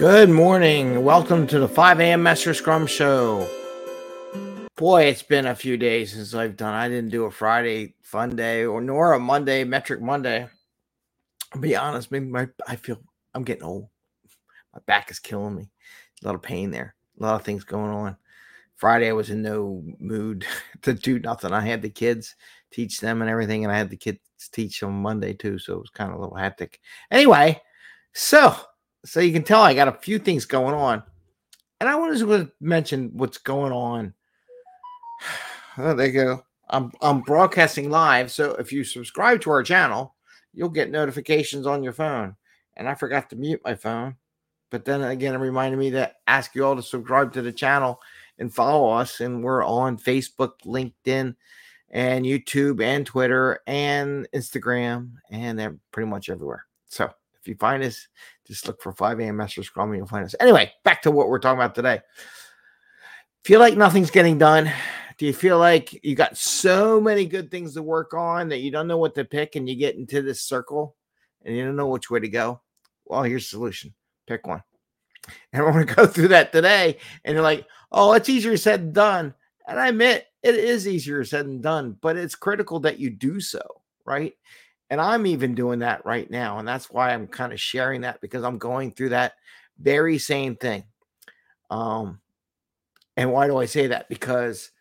Good morning. Welcome to the 5 a.m. Mester Scrum Show. Boy, it's been a few days since I've done. I didn't do a Friday fun day or nor a Monday metric Monday. I'll be honest, maybe my I feel I'm getting old. My back is killing me. A lot of pain there. A lot of things going on. Friday I was in no mood to do nothing. I had the kids teach them and everything, and I had the kids teach them Monday too, so it was kind of a little hectic. Anyway, so so you can tell I got a few things going on. And I want to mention what's going on. Oh, there you go. I'm I'm broadcasting live, so if you subscribe to our channel, you'll get notifications on your phone. And I forgot to mute my phone, but then again, it reminded me to ask you all to subscribe to the channel and follow us. And we're on Facebook, LinkedIn, and YouTube, and Twitter, and Instagram, and they're pretty much everywhere. So if you find us, just look for 5 a.m. Mester Scrum and you'll find us. Anyway, back to what we're talking about today. Feel like nothing's getting done? Do you feel like you got so many good things to work on that you don't know what to pick and you get into this circle and you don't know which way to go? Well, here's the solution pick one. And we're going to go through that today. And you're like, oh, it's easier said than done. And I admit it is easier said than done, but it's critical that you do so, right? And I'm even doing that right now. And that's why I'm kind of sharing that because I'm going through that very same thing. Um, and why do I say that? Because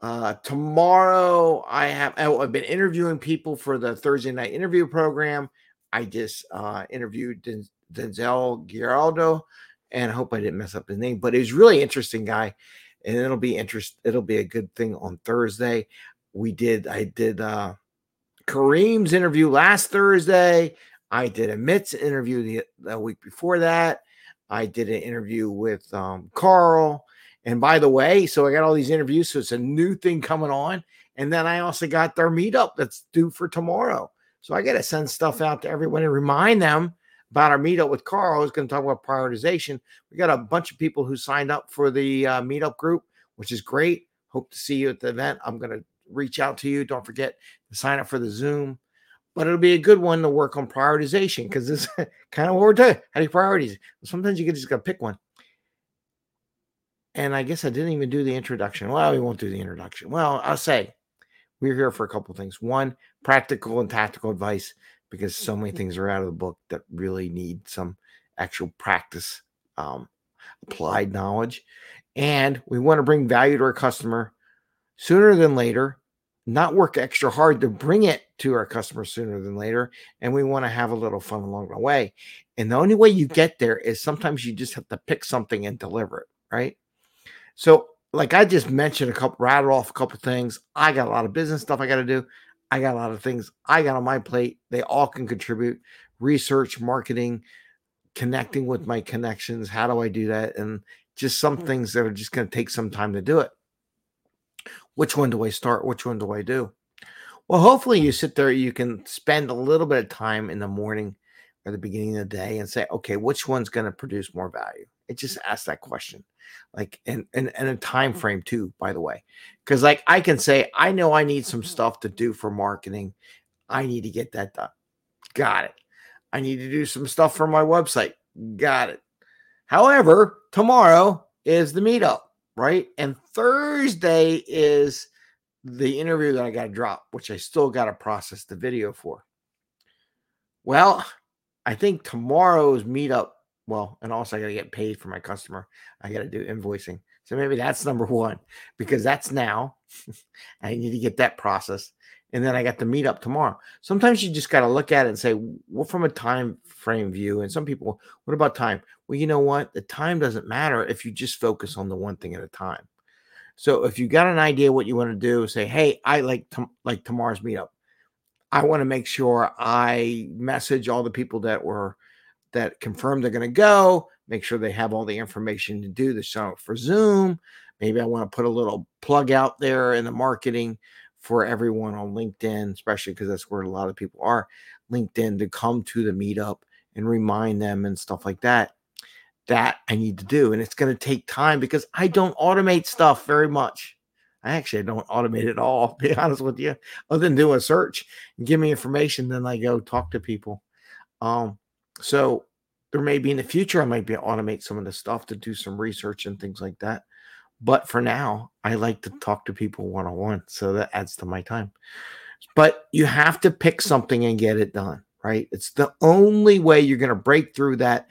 uh, tomorrow I have oh, I've been interviewing people for the Thursday night interview program. I just uh, interviewed Den- Denzel Giraldo, and I hope I didn't mess up his name, but he's really interesting guy, and it'll be interest. It'll be a good thing on Thursday. We did. I did. uh Kareem's interview last Thursday. I did a Mit's interview the, the week before that. I did an interview with um, Carl. And by the way, so I got all these interviews. So it's a new thing coming on. And then I also got their meetup that's due for tomorrow. So I got to send stuff out to everyone and remind them about our meetup with Carl. Who's going to talk about prioritization. We got a bunch of people who signed up for the uh, meetup group, which is great. Hope to see you at the event. I'm going to reach out to you. Don't forget sign up for the Zoom. But it'll be a good one to work on prioritization because this is kind of what we're doing. How do you priorities? Sometimes you can just gotta pick one. And I guess I didn't even do the introduction. Well, we won't do the introduction. Well, I'll say we're here for a couple things. One, practical and tactical advice because so many things are out of the book that really need some actual practice, um, applied knowledge. And we want to bring value to our customer sooner than later, not work extra hard to bring it to our customers sooner than later. And we want to have a little fun along the way. And the only way you get there is sometimes you just have to pick something and deliver it, right? So, like I just mentioned, a couple rattle off a couple things. I got a lot of business stuff I got to do. I got a lot of things I got on my plate. They all can contribute research, marketing, connecting with my connections. How do I do that? And just some mm. things that are just going to take some time to do it. Which one do I start? Which one do I do? Well, hopefully you sit there, you can spend a little bit of time in the morning or the beginning of the day and say, okay, which one's going to produce more value? It just ask that question. Like and and, and a time mm. frame too, by the way. Because like I can say, I know I need some stuff to do for marketing. I need to get that done. Got it. I need to do some stuff for my website. Got it. However, tomorrow is the meetup right? And Thursday is the interview that I got to drop, which I still got to process the video for. Well, I think tomorrow's meetup, well, and also I got to get paid for my customer. I got to do invoicing. So maybe that's number one because that's now. I need to get that processed and then I got to meet up tomorrow. Sometimes you just got to look at it and say, well, from a time frame view. And some people, what about time? Well, you know what? The time doesn't matter if you just focus on the one thing at a time. So if you got an idea what you want to do, say, hey, I like to, like tomorrow's meetup. I want to make sure I message all the people that were that confirmed they're going to go. Make sure they have all the information to do the show for Zoom. Maybe I want to put a little plug out there in the marketing for everyone on LinkedIn, especially because that's where a lot of people are. LinkedIn to come to the meetup and remind them and stuff like that. That I need to do. And it's going to take time because I don't automate stuff very much. I actually don't automate it all, be honest with you, other than do a search and give me information. Then I go talk to people. Um, so there may be in the future, I might be automate some of the stuff to do some research and things like that. But for now, I like to talk to people one on one. So that adds to my time. But you have to pick something and get it done, right? It's the only way you're going to break through that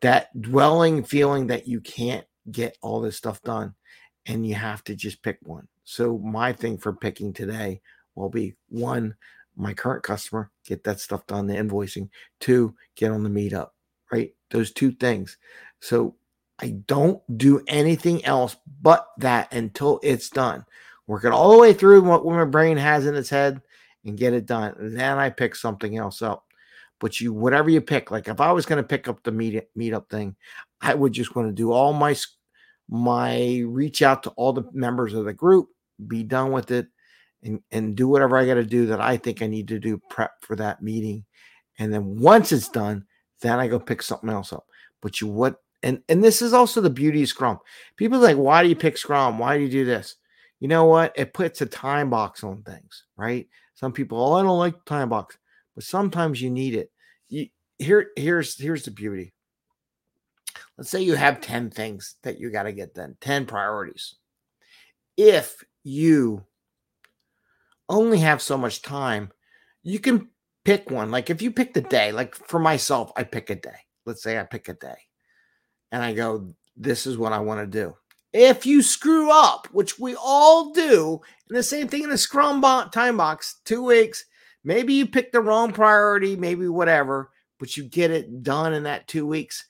that dwelling feeling that you can't get all this stuff done and you have to just pick one. So my thing for picking today will be one, my current customer, get that stuff done, the invoicing. Two, get on the meetup, right? Those two things. So I don't do anything else but that until it's done. Work it all the way through what my brain has in its head and get it done. Then I pick something else up. But you, whatever you pick, like if I was going to pick up the meet meetup thing, I would just want to do all my my reach out to all the members of the group, be done with it, and and do whatever I got to do that I think I need to do prep for that meeting. And then once it's done, then I go pick something else up. But you what and and this is also the beauty of Scrum. People like, why do you pick Scrum? Why do you do this? You know what? It puts a time box on things, right? Some people, oh, I don't like time box, but sometimes you need it. You, here, here's here's the beauty. Let's say you have 10 things that you got to get done, 10 priorities. If you only have so much time, you can pick one. Like if you pick the day, like for myself, I pick a day. Let's say I pick a day and I go, this is what I want to do. If you screw up, which we all do, and the same thing in the Scrum time box, two weeks, maybe you pick the wrong priority, maybe whatever, but you get it done in that two weeks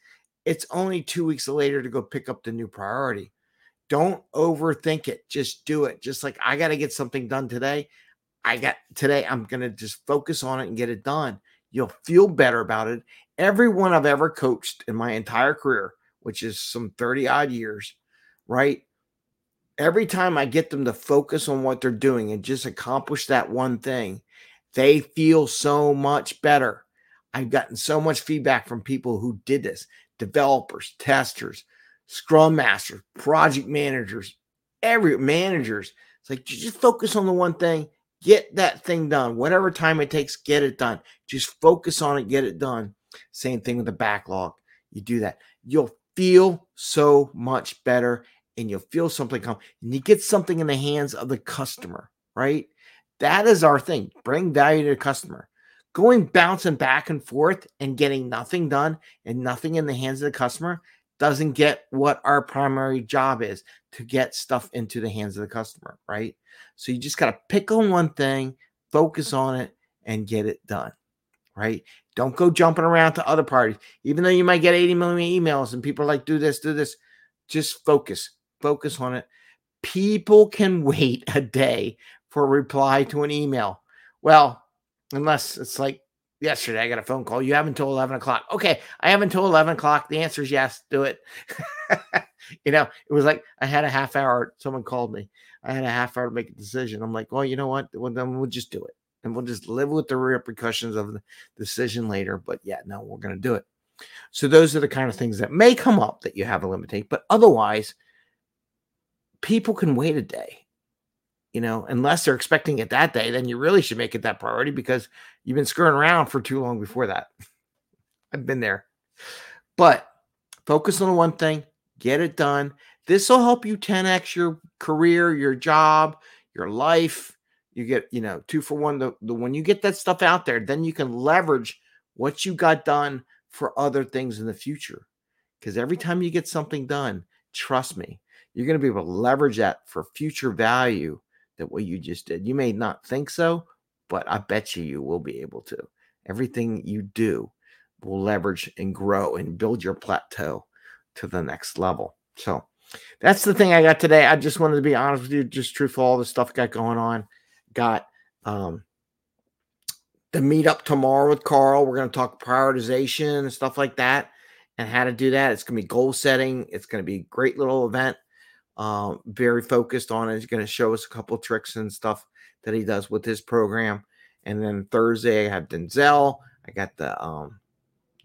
it's only two weeks later to go pick up the new priority. Don't overthink it. Just do it. Just like I got to get something done today. I got today, I'm going to just focus on it and get it done. You'll feel better about it. Everyone I've ever coached in my entire career, which is some 30 odd years, right? Every time I get them to focus on what they're doing and just accomplish that one thing, they feel so much better. I've gotten so much feedback from people who did this developers, testers, scrum masters, project managers, every managers. It's like just focus on the one thing, get that thing done. Whatever time it takes, get it done. Just focus on it, get it done. Same thing with the backlog. You do that. You'll feel so much better and you'll feel something come and you get something in the hands of the customer, right? That is our thing. Bring value to the customer going bouncing back and forth and getting nothing done and nothing in the hands of the customer doesn't get what our primary job is to get stuff into the hands of the customer, right? So you just got to pick on one thing, focus on it, and get it done, right? Don't go jumping around to other parties, even though you might get 80 million emails and people are like, do this, do this. Just focus, focus on it. People can wait a day for a reply to an email. Well, unless it's like yesterday, I got a phone call. You have until 11 o'clock. Okay, I have until 11 o'clock. The answer is yes, do it. you know, it was like I had a half hour. Someone called me. I had a half hour to make a decision. I'm like, well, you know what? Well, then we'll just do it. And we'll just live with the repercussions of the decision later. But yeah, no, we're going to do it. So those are the kind of things that may come up that you have a limitation. But otherwise, people can wait a day you know, unless they're expecting it that day, then you really should make it that priority because you've been screwing around for too long before that. I've been there. But focus on the one thing, get it done. This will help you 10x your career, your job, your life. You get, you know, two for one. The, the when you get that stuff out there, then you can leverage what you got done for other things in the future. Because every time you get something done, trust me, you're going to be able to leverage that for future value that what you just did. You may not think so, but I bet you you will be able to. Everything you do will leverage and grow and build your plateau to the next level. So that's the thing I got today. I just wanted to be honest with you, just truthful, all the stuff got going on. Got um the meetup tomorrow with Carl. We're going to talk prioritization and stuff like that and how to do that. It's going to be goal setting. It's going to be a great little event uh, very focused on it. He's going to show us a couple tricks and stuff that he does with his program. And then Thursday, I have Denzel. I got the um,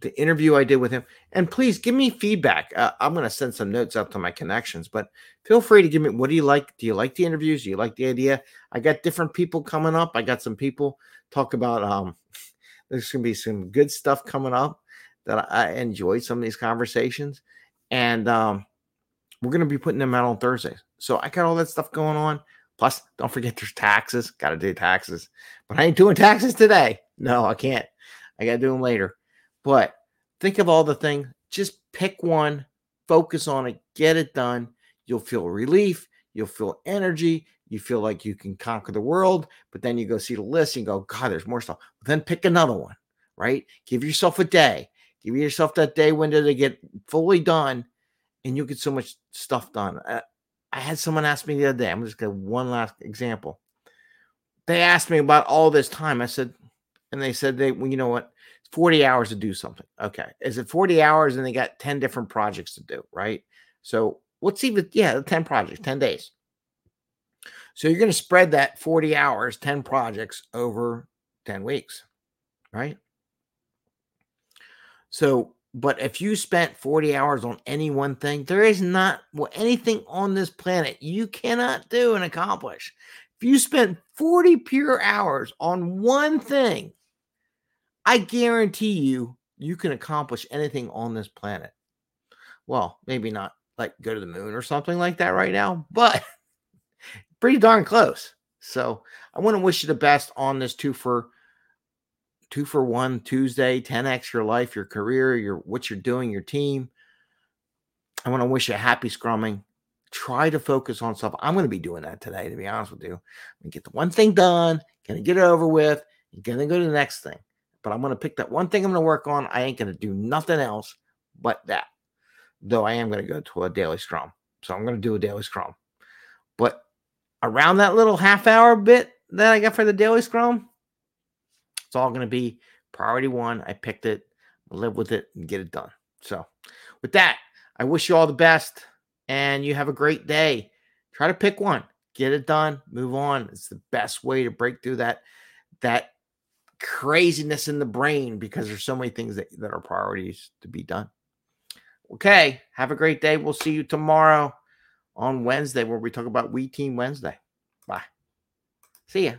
the interview I did with him. And please give me feedback. Uh, I'm going to send some notes out to my connections, but feel free to give me what do you like? Do you like the interviews? Do you like the idea? I got different people coming up. I got some people talk about um there's going to be some good stuff coming up that I enjoyed some of these conversations. And um, we're going to be putting them out on Thursdays. So I got all that stuff going on. Plus, don't forget there's taxes. Got to do taxes. But I ain't doing taxes today. No, I can't. I got to do them later. But think of all the things. Just pick one, focus on it, get it done. You'll feel relief. You'll feel energy. You feel like you can conquer the world. But then you go see the list and go, God, there's more stuff. Then pick another one, right? Give yourself a day. Give yourself that day window to get fully done, and you'll get so much stuff done. I, I had someone ask me the other day. I'm just to one last example. They asked me about all this time. I said, and they said they, well, you know what? 40 hours to do something. Okay. Is it 40 hours and they got 10 different projects to do, right? So let's the yeah, 10 projects, 10 days. So you're going to spread that 40 hours, 10 projects over 10 weeks, right? So, but if you spent 40 hours on any one thing, there is not well, anything on this planet you cannot do and accomplish. If you spent 40 pure hours on one thing, I guarantee you, you can accomplish anything on this planet. Well, maybe not like go to the moon or something like that right now, but pretty darn close. So I want to wish you the best on this two for two for one Tuesday, 10x your life, your career, your what you're doing, your team. I want to wish you happy scrumming. Try to focus on stuff. I'm going to be doing that today, to be honest with you. I'm going to get the one thing done, gonna get it over with, you're gonna go to the next thing but I'm going to pick that one thing I'm going to work on. I ain't going to do nothing else but that. Though I am going to go to a daily scrum. So I'm going to do a daily scrum. But around that little half hour bit that I got for the daily scrum, it's all going to be priority one. I picked it, live with it, and get it done. So with that, I wish you all the best and you have a great day. Try to pick one, get it done, move on. It's the best way to break through that that craziness in the brain because there's so many things that, that are priorities to be done. Okay, have a great day. We'll see you tomorrow on Wednesday where we talk about We Team Wednesday. Bye. See ya.